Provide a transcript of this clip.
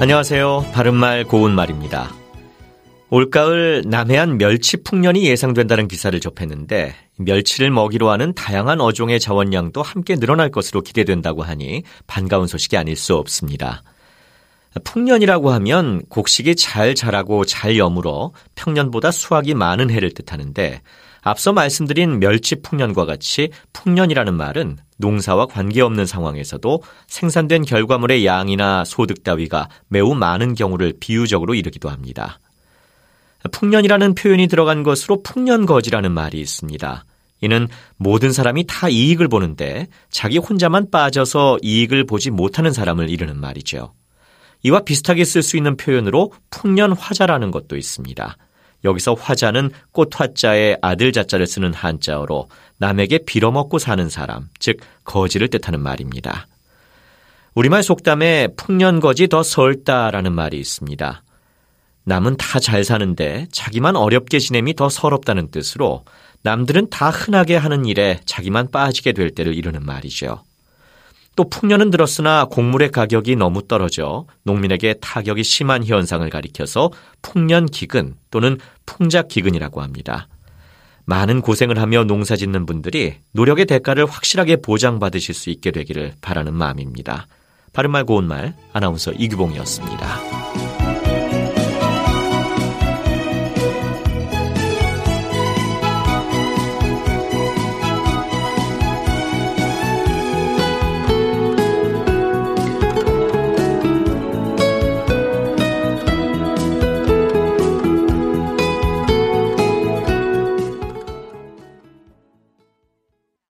안녕하세요. 바른말 고운말입니다. 올가을 남해안 멸치 풍년이 예상된다는 기사를 접했는데 멸치를 먹이로 하는 다양한 어종의 자원량도 함께 늘어날 것으로 기대된다고 하니 반가운 소식이 아닐 수 없습니다. 풍년이라고 하면 곡식이 잘 자라고 잘 여물어 평년보다 수확이 많은 해를 뜻하는데 앞서 말씀드린 멸치 풍년과 같이 풍년이라는 말은 농사와 관계없는 상황에서도 생산된 결과물의 양이나 소득 따위가 매우 많은 경우를 비유적으로 이르기도 합니다. 풍년이라는 표현이 들어간 것으로 풍년거지라는 말이 있습니다. 이는 모든 사람이 다 이익을 보는데 자기 혼자만 빠져서 이익을 보지 못하는 사람을 이르는 말이죠. 이와 비슷하게 쓸 수 있는 표현으로 풍년화자라는 것도 있습니다. 여기서 화자는 꽃화자에 아들 자자를 쓰는 한자어로 남에게 빌어먹고 사는 사람, 즉 거지를 뜻하는 말입니다. 우리말 속담에 풍년거지 더 설다라는 말이 있습니다. 남은 다 잘 사는데 자기만 어렵게 지냄이 더 서럽다는 뜻으로 남들은 다 흔하게 하는 일에 자기만 빠지게 될 때를 이르는 말이죠. 또 풍년은 들었으나 곡물의 가격이 너무 떨어져 농민에게 타격이 심한 현상을 가리켜서 풍년 기근 또는 풍작 기근이라고 합니다. 많은 고생을 하며 농사 짓는 분들이 노력의 대가를 확실하게 보장받으실 수 있게 되기를 바라는 마음입니다. 바른말 고운말 아나운서 이규봉이었습니다.